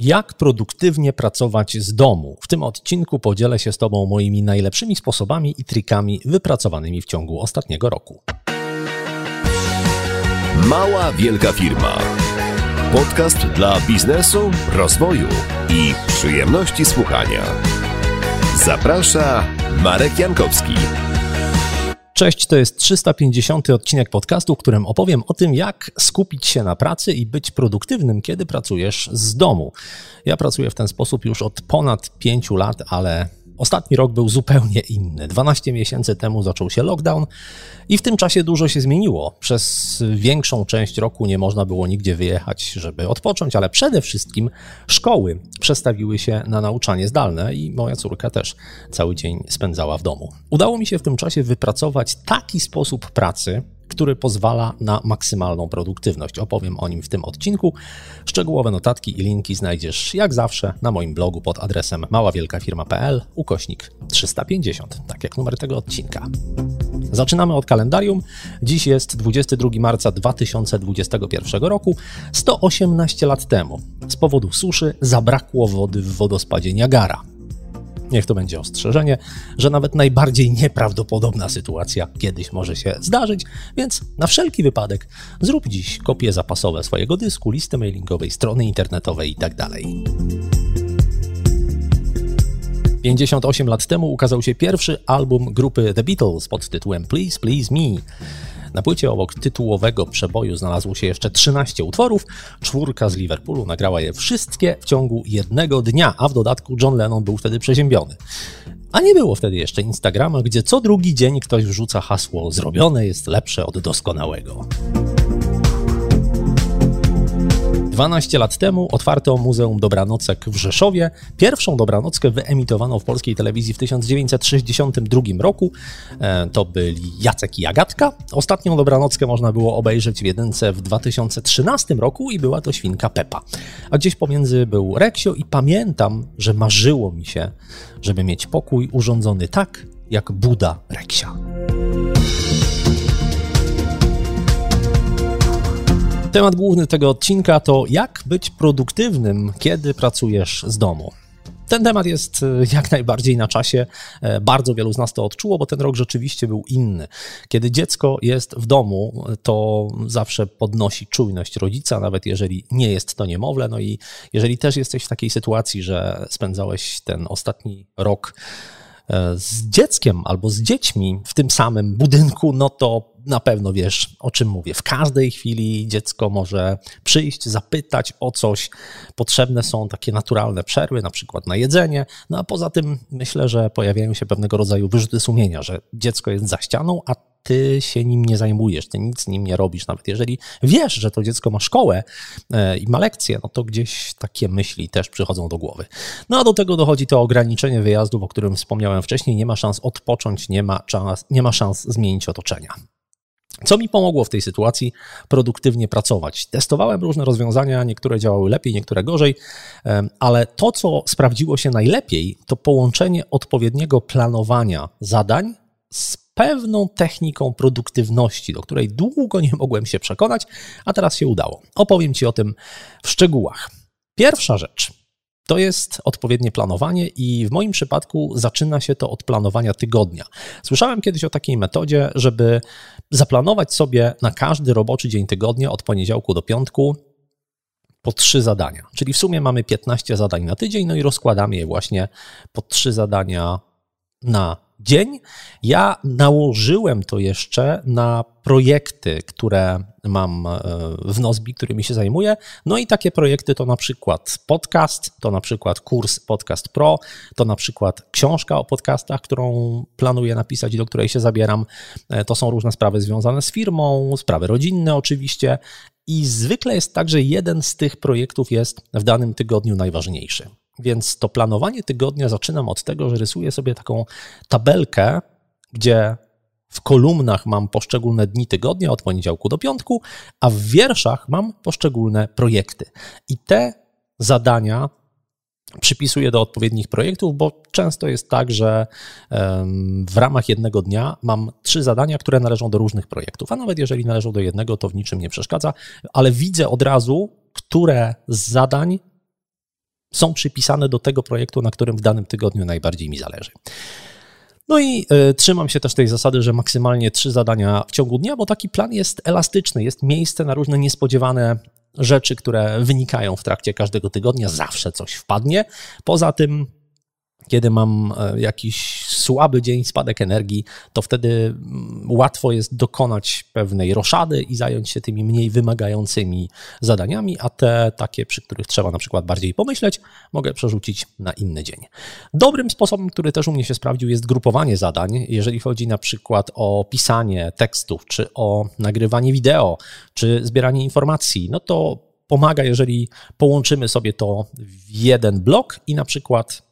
Jak produktywnie pracować z domu? W tym odcinku podzielę się z Tobą moimi najlepszymi sposobami i trikami wypracowanymi w ciągu ostatniego roku. Mała Wielka Firma. Podcast dla biznesu, rozwoju i przyjemności słuchania. Zaprasza Marek Jankowski. Cześć, to jest 350 odcinek podcastu, w którym opowiem o tym, jak skupić się na pracy i być produktywnym, kiedy pracujesz z domu. Ja pracuję w ten sposób już od ponad 5 lat, ale Ostatni rok był zupełnie inny. 12 miesięcy temu zaczął się lockdown i w tym czasie dużo się zmieniło. Przez większą część roku nie można było nigdzie wyjechać, żeby odpocząć, ale przede wszystkim szkoły przestawiły się na nauczanie zdalne i moja córka też cały dzień spędzała w domu. Udało mi się w tym czasie wypracować taki sposób pracy, który pozwala na maksymalną produktywność. Opowiem o nim w tym odcinku. Szczegółowe notatki i linki znajdziesz jak zawsze na moim blogu pod adresem maławielkafirma.pl ukośnik 350, tak jak numer tego odcinka. Zaczynamy od kalendarium. Dziś jest 22 marca 2021 roku. 118 lat temu z powodu suszy zabrakło wody w wodospadzie Niagara. Niech to będzie ostrzeżenie, że nawet najbardziej nieprawdopodobna sytuacja kiedyś może się zdarzyć, więc na wszelki wypadek zrób dziś kopie zapasowe swojego dysku, listy mailingowej, strony internetowej itd. Tak 58 lat temu ukazał się pierwszy album grupy The Beatles pod tytułem Please Please Me. Na płycie obok tytułowego przeboju znalazło się jeszcze 13 utworów. Czwórka z Liverpoolu nagrała je wszystkie w ciągu jednego dnia, a w dodatku John Lennon był wtedy przeziębiony. A nie było wtedy jeszcze Instagrama, gdzie co drugi dzień ktoś wrzuca hasło zrobione jest lepsze od doskonałego. 12 lat temu otwarto Muzeum Dobranocek w Rzeszowie. Pierwszą dobranockę wyemitowano w polskiej telewizji w 1962 roku. E, to byli Jacek i Agatka. Ostatnią dobranockę można było obejrzeć w jedynce w 2013 roku i była to świnka Pepa. A gdzieś pomiędzy był Reksio i pamiętam, że marzyło mi się, żeby mieć pokój urządzony tak, jak Buda Reksia. Temat główny tego odcinka to jak być produktywnym, kiedy pracujesz z domu. Ten temat jest e, jak najbardziej na czasie. E, bardzo wielu z nas to odczuło, bo ten rok rzeczywiście był inny. Kiedy dziecko jest w domu, to zawsze podnosi czujność rodzica, nawet jeżeli nie jest to niemowlę. No i jeżeli też jesteś w takiej sytuacji, że spędzałeś ten ostatni rok e, z dzieckiem albo z dziećmi w tym samym budynku, no to na pewno wiesz, o czym mówię. W każdej chwili dziecko może przyjść, zapytać o coś. Potrzebne są takie naturalne przerwy, na przykład na jedzenie. No a poza tym myślę, że pojawiają się pewnego rodzaju wyrzuty sumienia, że dziecko jest za ścianą, a ty się nim nie zajmujesz, ty nic nim nie robisz. Nawet jeżeli wiesz, że to dziecko ma szkołę e, i ma lekcje, no to gdzieś takie myśli też przychodzą do głowy. No a do tego dochodzi to ograniczenie wyjazdów, o którym wspomniałem wcześniej. Nie ma szans odpocząć, nie ma, czas, nie ma szans zmienić otoczenia. Co mi pomogło w tej sytuacji produktywnie pracować? Testowałem różne rozwiązania, niektóre działały lepiej, niektóre gorzej, ale to, co sprawdziło się najlepiej, to połączenie odpowiedniego planowania zadań z pewną techniką produktywności, do której długo nie mogłem się przekonać, a teraz się udało. Opowiem Ci o tym w szczegółach. Pierwsza rzecz to jest odpowiednie planowanie i w moim przypadku zaczyna się to od planowania tygodnia. Słyszałem kiedyś o takiej metodzie, żeby zaplanować sobie na każdy roboczy dzień tygodnia od poniedziałku do piątku po trzy zadania. Czyli w sumie mamy 15 zadań na tydzień, no i rozkładamy je właśnie po trzy zadania na dzień. Ja nałożyłem to jeszcze na projekty, które mam e, w Nozbi, którymi się zajmuję. No i takie projekty to na przykład podcast, to na przykład kurs Podcast Pro, to na przykład książka o podcastach, którą planuję napisać i do której się zabieram. E, to są różne sprawy związane z firmą, sprawy rodzinne oczywiście. I zwykle jest tak, że jeden z tych projektów jest w danym tygodniu najważniejszy. Więc to planowanie tygodnia zaczynam od tego, że rysuję sobie taką tabelkę, gdzie w kolumnach mam poszczególne dni tygodnia od poniedziałku do piątku, a w wierszach mam poszczególne projekty. I te zadania przypisuję do odpowiednich projektów, bo często jest tak, że w ramach jednego dnia mam trzy zadania, które należą do różnych projektów, a nawet jeżeli należą do jednego, to w niczym nie przeszkadza, ale widzę od razu, które z zadań są przypisane do tego projektu, na którym w danym tygodniu najbardziej mi zależy. No i y, trzymam się też tej zasady, że maksymalnie trzy zadania w ciągu dnia, bo taki plan jest elastyczny, jest miejsce na różne niespodziewane rzeczy, które wynikają w trakcie każdego tygodnia, zawsze coś wpadnie. Poza tym kiedy mam e, jakiś słaby dzień, spadek energii, to wtedy mm, łatwo jest dokonać pewnej roszady i zająć się tymi mniej wymagającymi zadaniami, a te takie, przy których trzeba na przykład bardziej pomyśleć, mogę przerzucić na inny dzień. Dobrym sposobem, który też u mnie się sprawdził, jest grupowanie zadań. Jeżeli chodzi na przykład o pisanie tekstów, czy o nagrywanie wideo, czy zbieranie informacji, no to pomaga, jeżeli połączymy sobie to w jeden blok i na przykład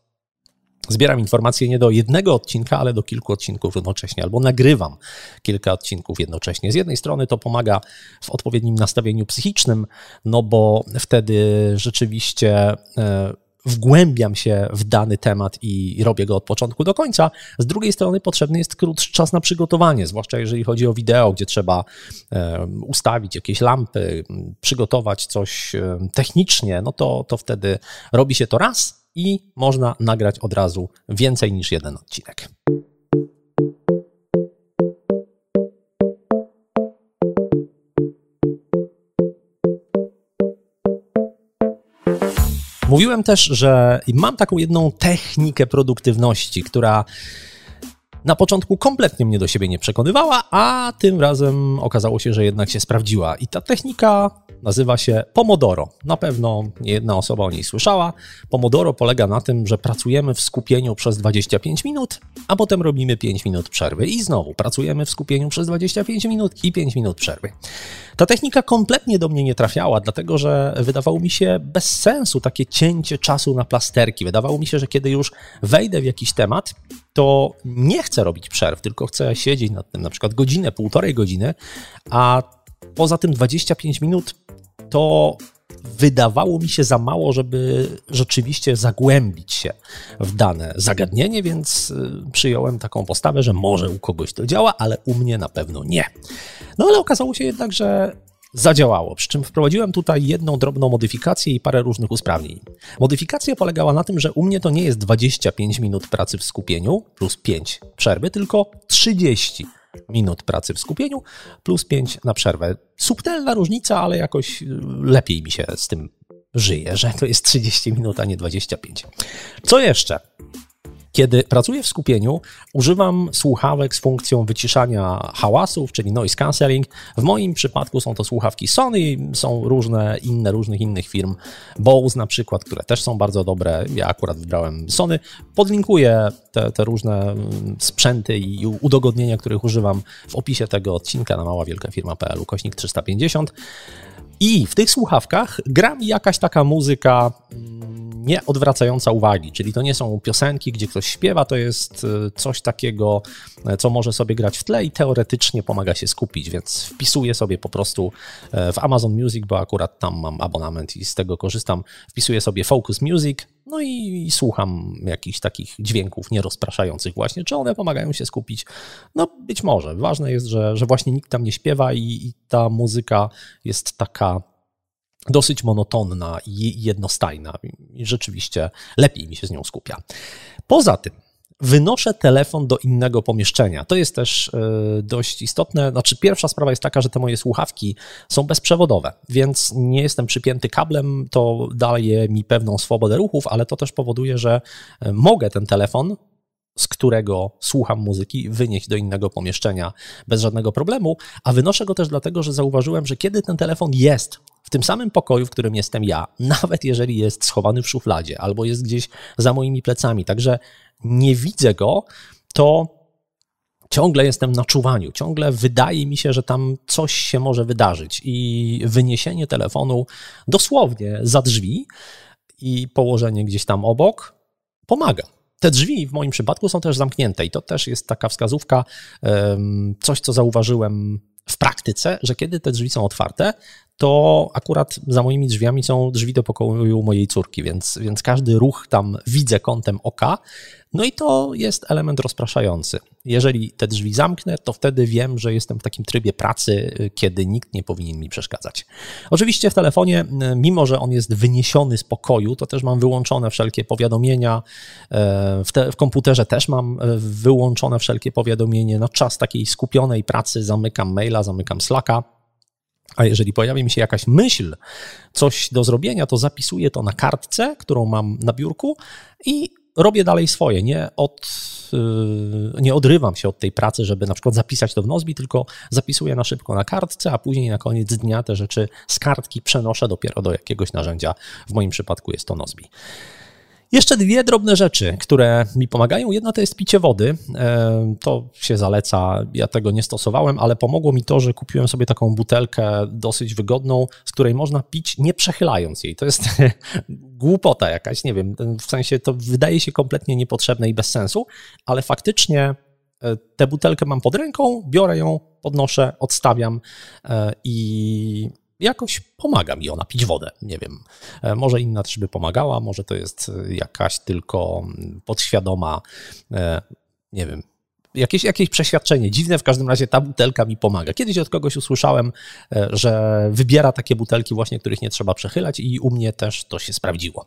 zbieram informacje nie do jednego odcinka, ale do kilku odcinków jednocześnie, albo nagrywam kilka odcinków jednocześnie. Z jednej strony to pomaga w odpowiednim nastawieniu psychicznym, no bo wtedy rzeczywiście e, wgłębiam się w dany temat i robię go od początku do końca. Z drugiej strony potrzebny jest krótszy czas na przygotowanie, zwłaszcza jeżeli chodzi o wideo, gdzie trzeba e, ustawić jakieś lampy, przygotować coś e, technicznie, no to, to wtedy robi się to raz i można nagrać od razu więcej niż jeden odcinek. Mówiłem też, że mam taką jedną technikę produktywności, która na początku kompletnie mnie do siebie nie przekonywała, a tym razem okazało się, że jednak się sprawdziła. I ta technika nazywa się Pomodoro. Na pewno jedna osoba o niej słyszała. Pomodoro polega na tym, że pracujemy w skupieniu przez 25 minut, a potem robimy 5 minut przerwy i znowu pracujemy w skupieniu przez 25 minut i 5 minut przerwy. Ta technika kompletnie do mnie nie trafiała, dlatego że wydawało mi się bez sensu takie cięcie czasu na plasterki. Wydawało mi się, że kiedy już wejdę w jakiś temat, to nie chcę robić przerw, tylko chcę siedzieć nad tym na przykład godzinę, półtorej godziny, a poza tym 25 minut to wydawało mi się za mało, żeby rzeczywiście zagłębić się w dane zagadnienie, więc y, przyjąłem taką postawę, że może u kogoś to działa, ale u mnie na pewno nie. No ale okazało się jednak, że zadziałało, przy czym wprowadziłem tutaj jedną drobną modyfikację i parę różnych usprawnień. Modyfikacja polegała na tym, że u mnie to nie jest 25 minut pracy w skupieniu plus 5 przerwy, tylko 30 minut pracy w skupieniu plus 5 na przerwę. Subtelna różnica, ale jakoś lepiej mi się z tym żyje, że to jest 30 minut, a nie 25. Co jeszcze? Kiedy pracuję w skupieniu, używam słuchawek z funkcją wyciszania hałasów, czyli noise cancelling. W moim przypadku są to słuchawki Sony, są różne inne, różnych innych firm, Bose na przykład, które też są bardzo dobre. Ja akurat wybrałem Sony. Podlinkuję te, te różne mm, sprzęty i udogodnienia, których używam w opisie tego odcinka na maławielkafirma.pl, kośnik 350. I w tych słuchawkach gra mi jakaś taka muzyka mm, nie odwracająca uwagi, czyli to nie są piosenki, gdzie ktoś śpiewa, to jest e, coś takiego, e, co może sobie grać w tle i teoretycznie pomaga się skupić, więc wpisuję sobie po prostu e, w Amazon Music, bo akurat tam mam abonament i z tego korzystam, wpisuję sobie Focus Music, no i, słucham jakichś takich dźwięków nierozpraszających właśnie, czy one pomagają się skupić. No być może. Ważne jest, że, że właśnie nikt tam nie śpiewa i, i ta muzyka jest taka dosyć monotonna i jednostajna. I rzeczywiście lepiej mi się z nią skupia. Poza tym, wynoszę telefon do innego pomieszczenia. To jest też e, dość istotne. Znaczy, pierwsza sprawa jest taka, że te moje słuchawki są bezprzewodowe, więc nie jestem przypięty kablem. To daje mi pewną swobodę ruchów, ale to też powoduje, że e, mogę ten telefon z którego słucham muzyki, wynieść do innego pomieszczenia bez żadnego problemu, a wynoszę go też dlatego, że zauważyłem, że kiedy ten telefon jest w tym samym pokoju, w którym jestem ja, nawet jeżeli jest schowany w szufladzie albo jest gdzieś za moimi plecami, także nie widzę go, to ciągle jestem na czuwaniu, ciągle wydaje mi się, że tam coś się może wydarzyć i wyniesienie telefonu dosłownie za drzwi i położenie gdzieś tam obok pomaga. Te drzwi w moim przypadku są też zamknięte i to też jest taka wskazówka, coś co zauważyłem w praktyce, że kiedy te drzwi są otwarte, to akurat za moimi drzwiami są drzwi do pokoju mojej córki, więc, więc każdy ruch tam widzę kątem oka. No i to jest element rozpraszający. Jeżeli te drzwi zamknę, to wtedy wiem, że jestem w takim trybie pracy, kiedy nikt nie powinien mi przeszkadzać. Oczywiście w telefonie, mimo że on jest wyniesiony z pokoju, to też mam wyłączone wszelkie powiadomienia. E, w, te, w komputerze też mam e, wyłączone wszelkie powiadomienia. Na czas takiej skupionej pracy zamykam maila, zamykam Slacka a jeżeli pojawi mi się jakaś myśl, coś do zrobienia, to zapisuję to na kartce, którą mam na biurku i robię dalej swoje. Nie, od, y, nie odrywam się od tej pracy, żeby na przykład zapisać to w Nozbi, tylko zapisuję na szybko na kartce, a później na koniec dnia te rzeczy z kartki przenoszę dopiero do jakiegoś narzędzia. W moim przypadku jest to Nozbi. Jeszcze dwie drobne rzeczy, które mi pomagają. Jedna to jest picie wody. E, to się zaleca. Ja tego nie stosowałem, ale pomogło mi to, że kupiłem sobie taką butelkę dosyć wygodną, z której można pić nie przechylając jej. To jest głupota jakaś, nie wiem, w sensie to wydaje się kompletnie niepotrzebne i bez sensu, ale faktycznie e, tę butelkę mam pod ręką, biorę ją, podnoszę, odstawiam e, i jakoś pomaga mi ona pić wodę. Nie wiem, e, może inna też by pomagała, może to jest e, jakaś tylko mm, podświadoma, e, nie wiem, jakieś, jakieś przeświadczenie dziwne, w każdym razie ta butelka mi pomaga. Kiedyś od kogoś usłyszałem, że wybiera takie butelki właśnie, których nie trzeba przechylać i u mnie też to się sprawdziło.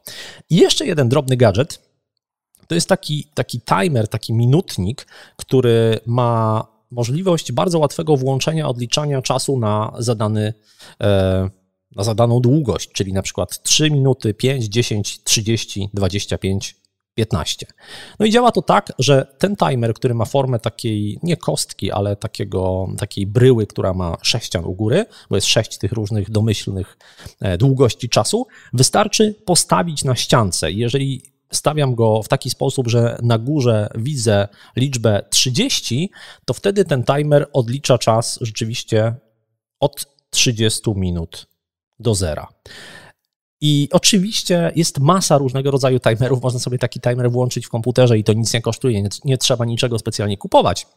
I jeszcze jeden drobny gadżet, to jest taki, taki timer, taki minutnik, który ma możliwość bardzo łatwego włączenia odliczania czasu na zadany e, na zadaną długość, czyli na przykład 3 minuty, 5, 10, 30, 25, 15. No i działa to tak, że ten timer, który ma formę takiej nie kostki, ale takiego, takiej bryły, która ma sześcian u góry, bo jest sześć tych różnych domyślnych e, długości czasu, wystarczy postawić na ściance. Jeżeli stawiam go w taki sposób, że na górze widzę liczbę 30, to wtedy ten timer odlicza czas rzeczywiście od 30 minut do zera. I oczywiście jest masa różnego rodzaju timerów. Można sobie taki timer włączyć w komputerze i to nic nie kosztuje, nie, nie trzeba niczego specjalnie kupować.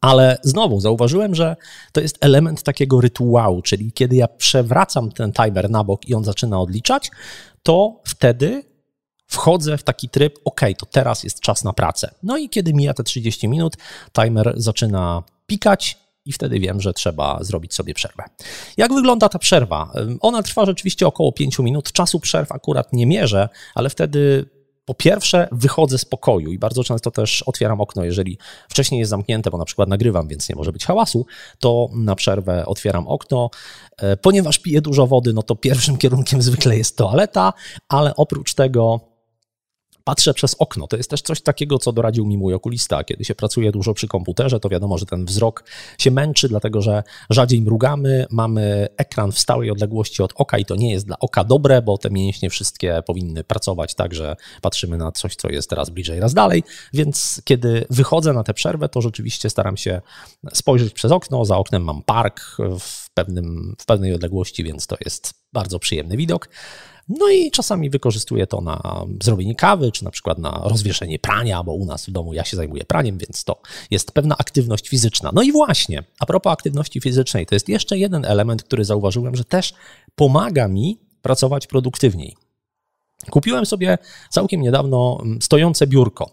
Ale znowu zauważyłem, że to jest element takiego rytuału, czyli kiedy ja przewracam ten timer na bok i on zaczyna odliczać, to wtedy wchodzę w taki tryb, ok, to teraz jest czas na pracę. No i kiedy mija te 30 minut, timer zaczyna pikać i wtedy wiem, że trzeba zrobić sobie przerwę. Jak wygląda ta przerwa? Ona trwa rzeczywiście około 5 minut. Czasu przerw akurat nie mierzę, ale wtedy po pierwsze, wychodzę z pokoju i bardzo często też otwieram okno, jeżeli wcześniej jest zamknięte, bo na przykład nagrywam, więc nie może być hałasu, to na przerwę otwieram okno. E, ponieważ piję dużo wody, no to pierwszym kierunkiem zwykle jest toaleta, ale oprócz tego patrzę przez okno. To jest też coś takiego, co doradził mi mój okulista. Kiedy się pracuje dużo przy komputerze, to wiadomo, że ten wzrok się męczy, dlatego że rzadziej mrugamy, mamy ekran w stałej odległości od oka i to nie jest dla oka dobre, bo te mięśnie wszystkie powinny pracować tak, że patrzymy na coś, co jest raz bliżej, raz dalej. Więc kiedy wychodzę na tę przerwę, to rzeczywiście staram się spojrzeć przez okno. Za oknem mam park w, pewnym, w pewnej odległości, więc to jest bardzo przyjemny widok. No i czasami wykorzystuję to na zrobienie kawy, czy na przykład na rozwieszenie prania, bo u nas w domu ja się zajmuję praniem, więc to jest pewna aktywność fizyczna. No i właśnie, a propos aktywności fizycznej, to jest jeszcze jeden element, który zauważyłem, że też pomaga mi pracować produktywniej. Kupiłem sobie całkiem niedawno mm, stojące biurko.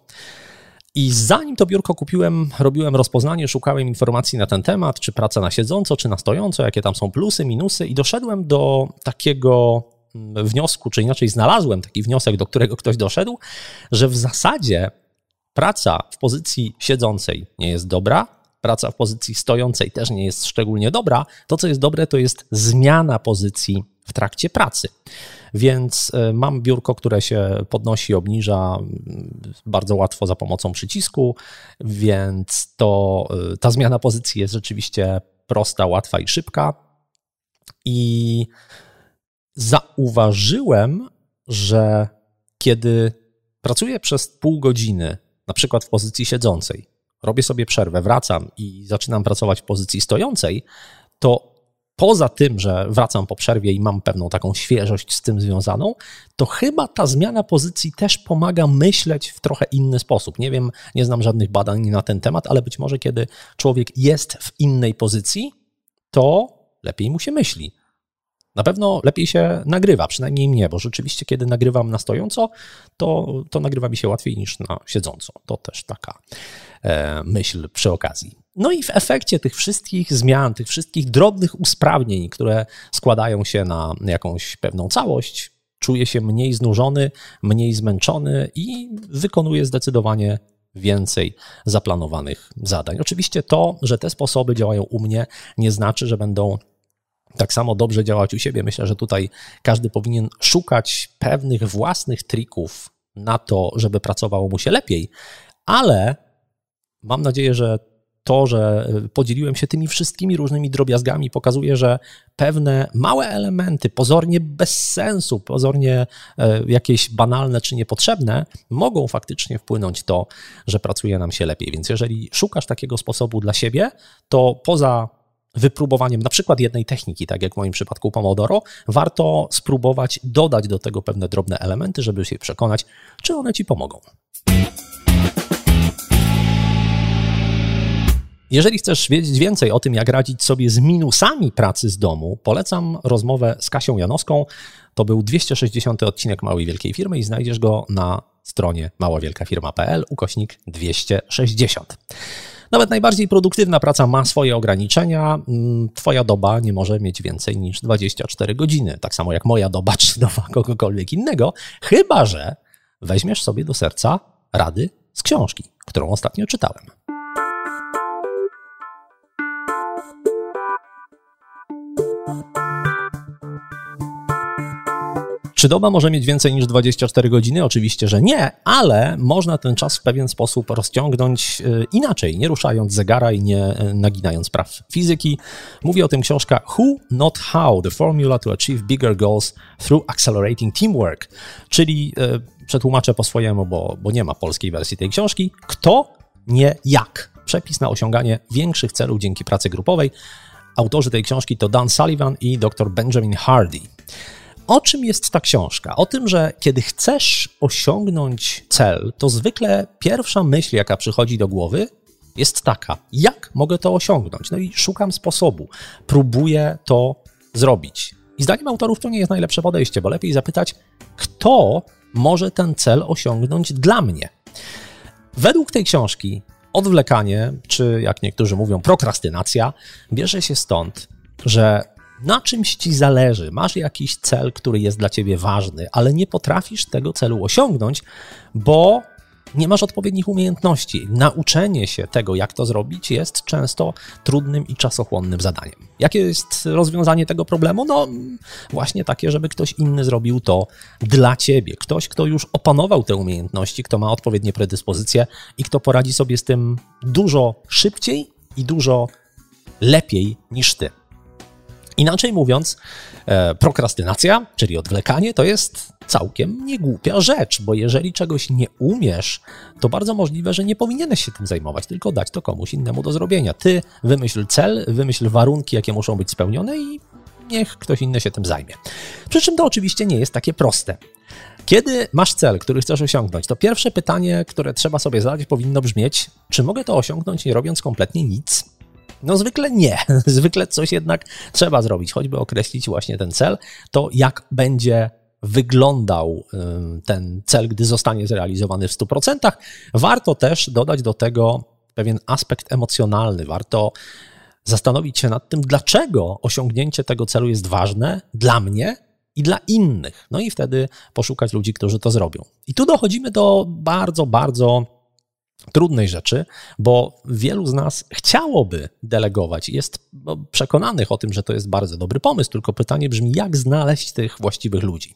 I zanim to biurko kupiłem, robiłem rozpoznanie, szukałem informacji na ten temat, czy praca na siedząco, czy na stojąco, jakie tam są plusy, minusy, i doszedłem do takiego wniosku, czy inaczej znalazłem taki wniosek, do którego ktoś doszedł, że w zasadzie praca w pozycji siedzącej nie jest dobra, praca w pozycji stojącej też nie jest szczególnie dobra. To, co jest dobre, to jest zmiana pozycji w trakcie pracy. Więc e, mam biurko, które się podnosi, obniża bardzo łatwo za pomocą przycisku, więc to e, ta zmiana pozycji jest rzeczywiście prosta, łatwa i szybka. I zauważyłem, że kiedy pracuję przez pół godziny, na przykład w pozycji siedzącej, robię sobie przerwę, wracam i zaczynam pracować w pozycji stojącej, to poza tym, że wracam po przerwie i mam pewną taką świeżość z tym związaną, to chyba ta zmiana pozycji też pomaga myśleć w trochę inny sposób. Nie wiem, nie znam żadnych badań na ten temat, ale być może kiedy człowiek jest w innej pozycji, to lepiej mu się myśli Na pewno lepiej się nagrywa, przynajmniej mnie, bo rzeczywiście, kiedy nagrywam na stojąco, to, to nagrywa mi się łatwiej niż na siedząco. To też taka e, myśl przy okazji. No i w efekcie tych wszystkich zmian, tych wszystkich drobnych usprawnień, które składają się na jakąś pewną całość, czuję się mniej znużony, mniej zmęczony i wykonuję zdecydowanie więcej zaplanowanych zadań. Oczywiście to, że te sposoby działają u mnie, nie znaczy, że będą tak samo dobrze działać u siebie. Myślę, że tutaj każdy powinien szukać pewnych własnych trików na to, żeby pracowało mu się lepiej, ale mam nadzieję, że to, że podzieliłem się tymi wszystkimi różnymi drobiazgami, pokazuje, że pewne małe elementy, pozornie bez sensu, pozornie e, jakieś banalne czy niepotrzebne, mogą faktycznie wpłynąć to, że pracuje nam się lepiej. Więc jeżeli szukasz takiego sposobu dla siebie, to poza wypróbowaniem na przykład jednej techniki, tak jak w moim przypadku Pomodoro, warto spróbować dodać do tego pewne drobne elementy, żeby się przekonać, czy one ci pomogą. Jeżeli chcesz wiedzieć więcej o tym, jak radzić sobie z minusami pracy z domu, polecam rozmowę z Kasią Janowską. To był 260 odcinek Małej Wielkiej Firmy i znajdziesz go na stronie maławielkafirma.pl ukośnik 260. Nawet najbardziej produktywna praca ma swoje ograniczenia. Mm, twoja doba nie może mieć więcej niż 24 godziny, tak samo jak moja doba czy doba kogokolwiek innego, chyba że weźmiesz sobie do serca rady z książki, którą ostatnio czytałem. Czy doba może mieć więcej niż 24 godziny? Oczywiście, że nie, ale można ten czas w pewien sposób rozciągnąć e, inaczej, nie ruszając zegara i nie e, naginając praw fizyki. Mówi o tym książka Who, Not How: The Formula to Achieve Bigger Goals Through Accelerating Teamwork, czyli e, przetłumaczę po swojemu, bo, bo nie ma polskiej wersji tej książki. Kto, nie jak. Przepis na osiąganie większych celów dzięki pracy grupowej. Autorzy tej książki to Dan Sullivan i dr Benjamin Hardy. O czym jest ta książka? O tym, że kiedy chcesz osiągnąć cel, to zwykle pierwsza myśl, jaka przychodzi do głowy, jest taka: jak mogę to osiągnąć? No i szukam sposobu, próbuję to zrobić. I zdaniem autorów to nie jest najlepsze podejście, bo lepiej zapytać, kto może ten cel osiągnąć dla mnie. Według tej książki odwlekanie, czy jak niektórzy mówią, prokrastynacja, bierze się stąd, że na czymś ci zależy, masz jakiś cel, który jest dla ciebie ważny, ale nie potrafisz tego celu osiągnąć, bo nie masz odpowiednich umiejętności. Nauczenie się tego, jak to zrobić, jest często trudnym i czasochłonnym zadaniem. Jakie jest rozwiązanie tego problemu? No, właśnie takie, żeby ktoś inny zrobił to dla ciebie. Ktoś, kto już opanował te umiejętności, kto ma odpowiednie predyspozycje i kto poradzi sobie z tym dużo szybciej i dużo lepiej niż ty. Inaczej mówiąc, e, prokrastynacja, czyli odwlekanie, to jest całkiem niegłupia rzecz, bo jeżeli czegoś nie umiesz, to bardzo możliwe, że nie powinieneś się tym zajmować, tylko dać to komuś innemu do zrobienia. Ty wymyśl cel, wymyśl warunki, jakie muszą być spełnione i niech ktoś inny się tym zajmie. Przy czym to oczywiście nie jest takie proste. Kiedy masz cel, który chcesz osiągnąć, to pierwsze pytanie, które trzeba sobie zadać, powinno brzmieć: czy mogę to osiągnąć nie robiąc kompletnie nic? No zwykle nie. Zwykle coś jednak trzeba zrobić, choćby określić właśnie ten cel, to jak będzie wyglądał ten cel, gdy zostanie zrealizowany w 100%. Warto też dodać do tego pewien aspekt emocjonalny. Warto zastanowić się nad tym, dlaczego osiągnięcie tego celu jest ważne dla mnie i dla innych. No i wtedy poszukać ludzi, którzy to zrobią. I tu dochodzimy do bardzo, bardzo trudnej rzeczy, bo wielu z nas chciałoby delegować jest no, przekonanych o tym, że to jest bardzo dobry pomysł, tylko pytanie brzmi, jak znaleźć tych właściwych ludzi.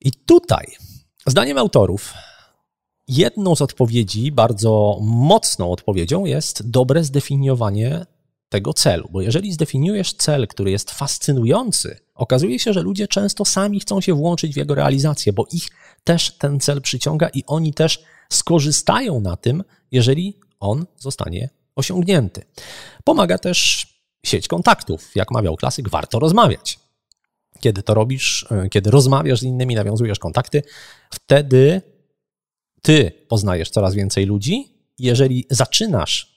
I tutaj, zdaniem autorów, jedną z odpowiedzi, bardzo mocną odpowiedzią jest dobre zdefiniowanie tego celu, bo jeżeli zdefiniujesz cel, który jest fascynujący, okazuje się, że ludzie często sami chcą się włączyć w jego realizację, bo ich też ten cel przyciąga i oni też skorzystają na tym, jeżeli on zostanie osiągnięty. Pomaga też sieć kontaktów. Jak mawiał klasyk, warto rozmawiać. Kiedy to robisz, e, kiedy rozmawiasz z innymi, nawiązujesz kontakty, wtedy ty poznajesz coraz więcej ludzi. Jeżeli zaczynasz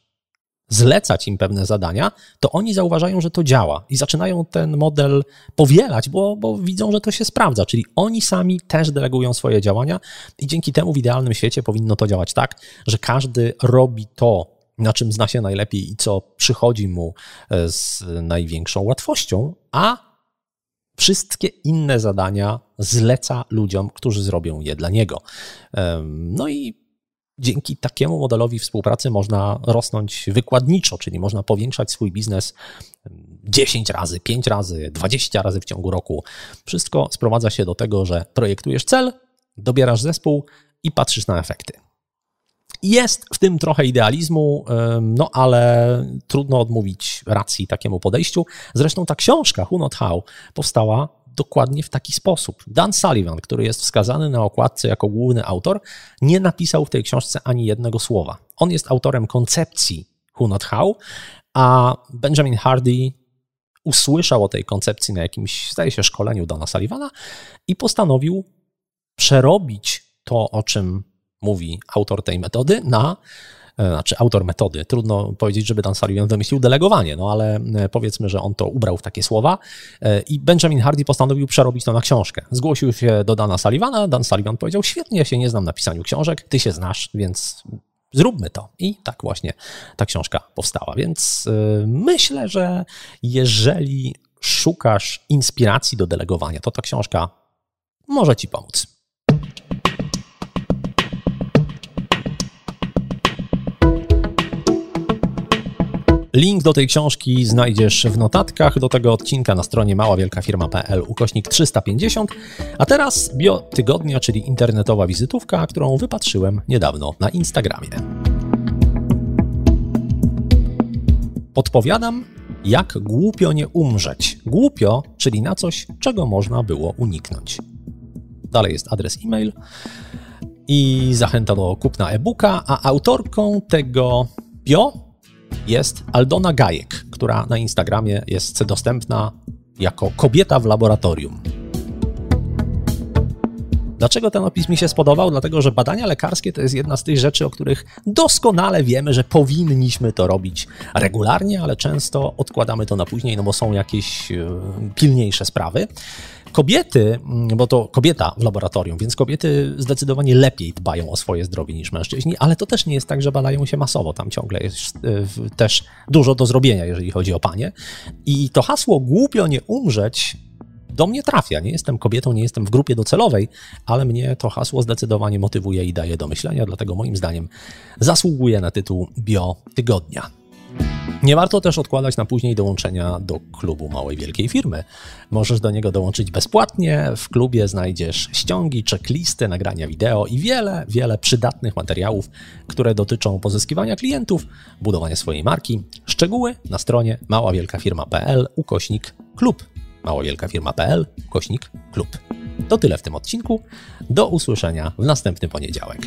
zlecać im pewne zadania, to oni zauważają, że to działa i zaczynają ten model powielać, bo, bo widzą, że to się sprawdza. Czyli oni sami też delegują swoje działania i dzięki temu w idealnym świecie powinno to działać tak, że każdy robi to, na czym zna się najlepiej i co przychodzi mu e, z największą łatwością, a wszystkie inne zadania zleca ludziom, którzy zrobią je dla niego. No i dzięki takiemu modelowi współpracy można rosnąć wykładniczo, czyli można powiększać swój biznes 10 razy, 5 razy, 20 razy w ciągu roku. Wszystko sprowadza się do tego, że projektujesz cel, dobierasz zespół i patrzysz na efekty. Jest w tym trochę idealizmu, no ale trudno odmówić racji takiemu podejściu. Zresztą ta książka, Who Not How, powstała dokładnie w taki sposób. Dan Sullivan, który jest wskazany na okładce jako główny autor, nie napisał w tej książce ani jednego słowa. On jest autorem koncepcji Who Not How, a Benjamin Hardy usłyszał o tej koncepcji na jakimś, zdaje się, szkoleniu Dana Sullivana i postanowił przerobić to, o czym mówi autor tej metody, na znaczy autor metody. Trudno powiedzieć, żeby Dan Sullivan wymyślił delegowanie, no ale e, powiedzmy, że on to ubrał w takie słowa e, i Benjamin Hardy postanowił przerobić to na książkę. Zgłosił się do Dana Sullivana, Dan Sullivan powiedział, świetnie, ja się nie znam na pisaniu książek, ty się znasz, więc zróbmy to. I tak właśnie ta książka powstała. Więc myślę, że jeżeli szukasz inspiracji do delegowania, to ta książka może ci pomóc. Link do tej książki znajdziesz w notatkach do tego odcinka na stronie maławielkafirma.pl ukośnik 350. A teraz bio tygodnia, czyli internetowa wizytówka, którą wypatrzyłem niedawno na Instagramie. Podpowiadam, jak głupio nie umrzeć. Głupio, czyli na coś, czego można było uniknąć. Dalej jest adres e-mail i zachęta do kupna e-booka, a autorką tego bio jest Aldona Gajek, która na Instagramie jest dostępna jako kobieta w laboratorium. Dlaczego ten opis mi się spodobał? Dlatego, że badania lekarskie to jest jedna z tych rzeczy, o których doskonale wiemy, że powinniśmy to robić regularnie, ale często odkładamy to na później, no bo są jakieś e, pilniejsze sprawy. Kobiety, mm, bo to kobieta w laboratorium, więc kobiety zdecydowanie lepiej dbają o swoje zdrowie niż mężczyźni, ale to też nie jest tak, że badają się masowo. Tam ciągle jest e, też dużo do zrobienia, jeżeli chodzi o panie. I to hasło głupio nie umrzeć do mnie trafia. Nie jestem kobietą, nie jestem w grupie docelowej, ale mnie to hasło zdecydowanie motywuje i daje do myślenia, dlatego moim zdaniem zasługuje na tytuł Bio Tygodnia. Nie warto też odkładać na później dołączenia do klubu małej wielkiej firmy. Możesz do niego dołączyć bezpłatnie. W klubie znajdziesz ściągi, checklisty, nagrania wideo i wiele, wiele przydatnych materiałów, które dotyczą pozyskiwania klientów, budowania swojej marki. Szczegóły na stronie maławielkafirma.pl ukośnik klub małowielkafirma.pl, kośnik klub. To tyle w tym odcinku. Do usłyszenia w następny poniedziałek.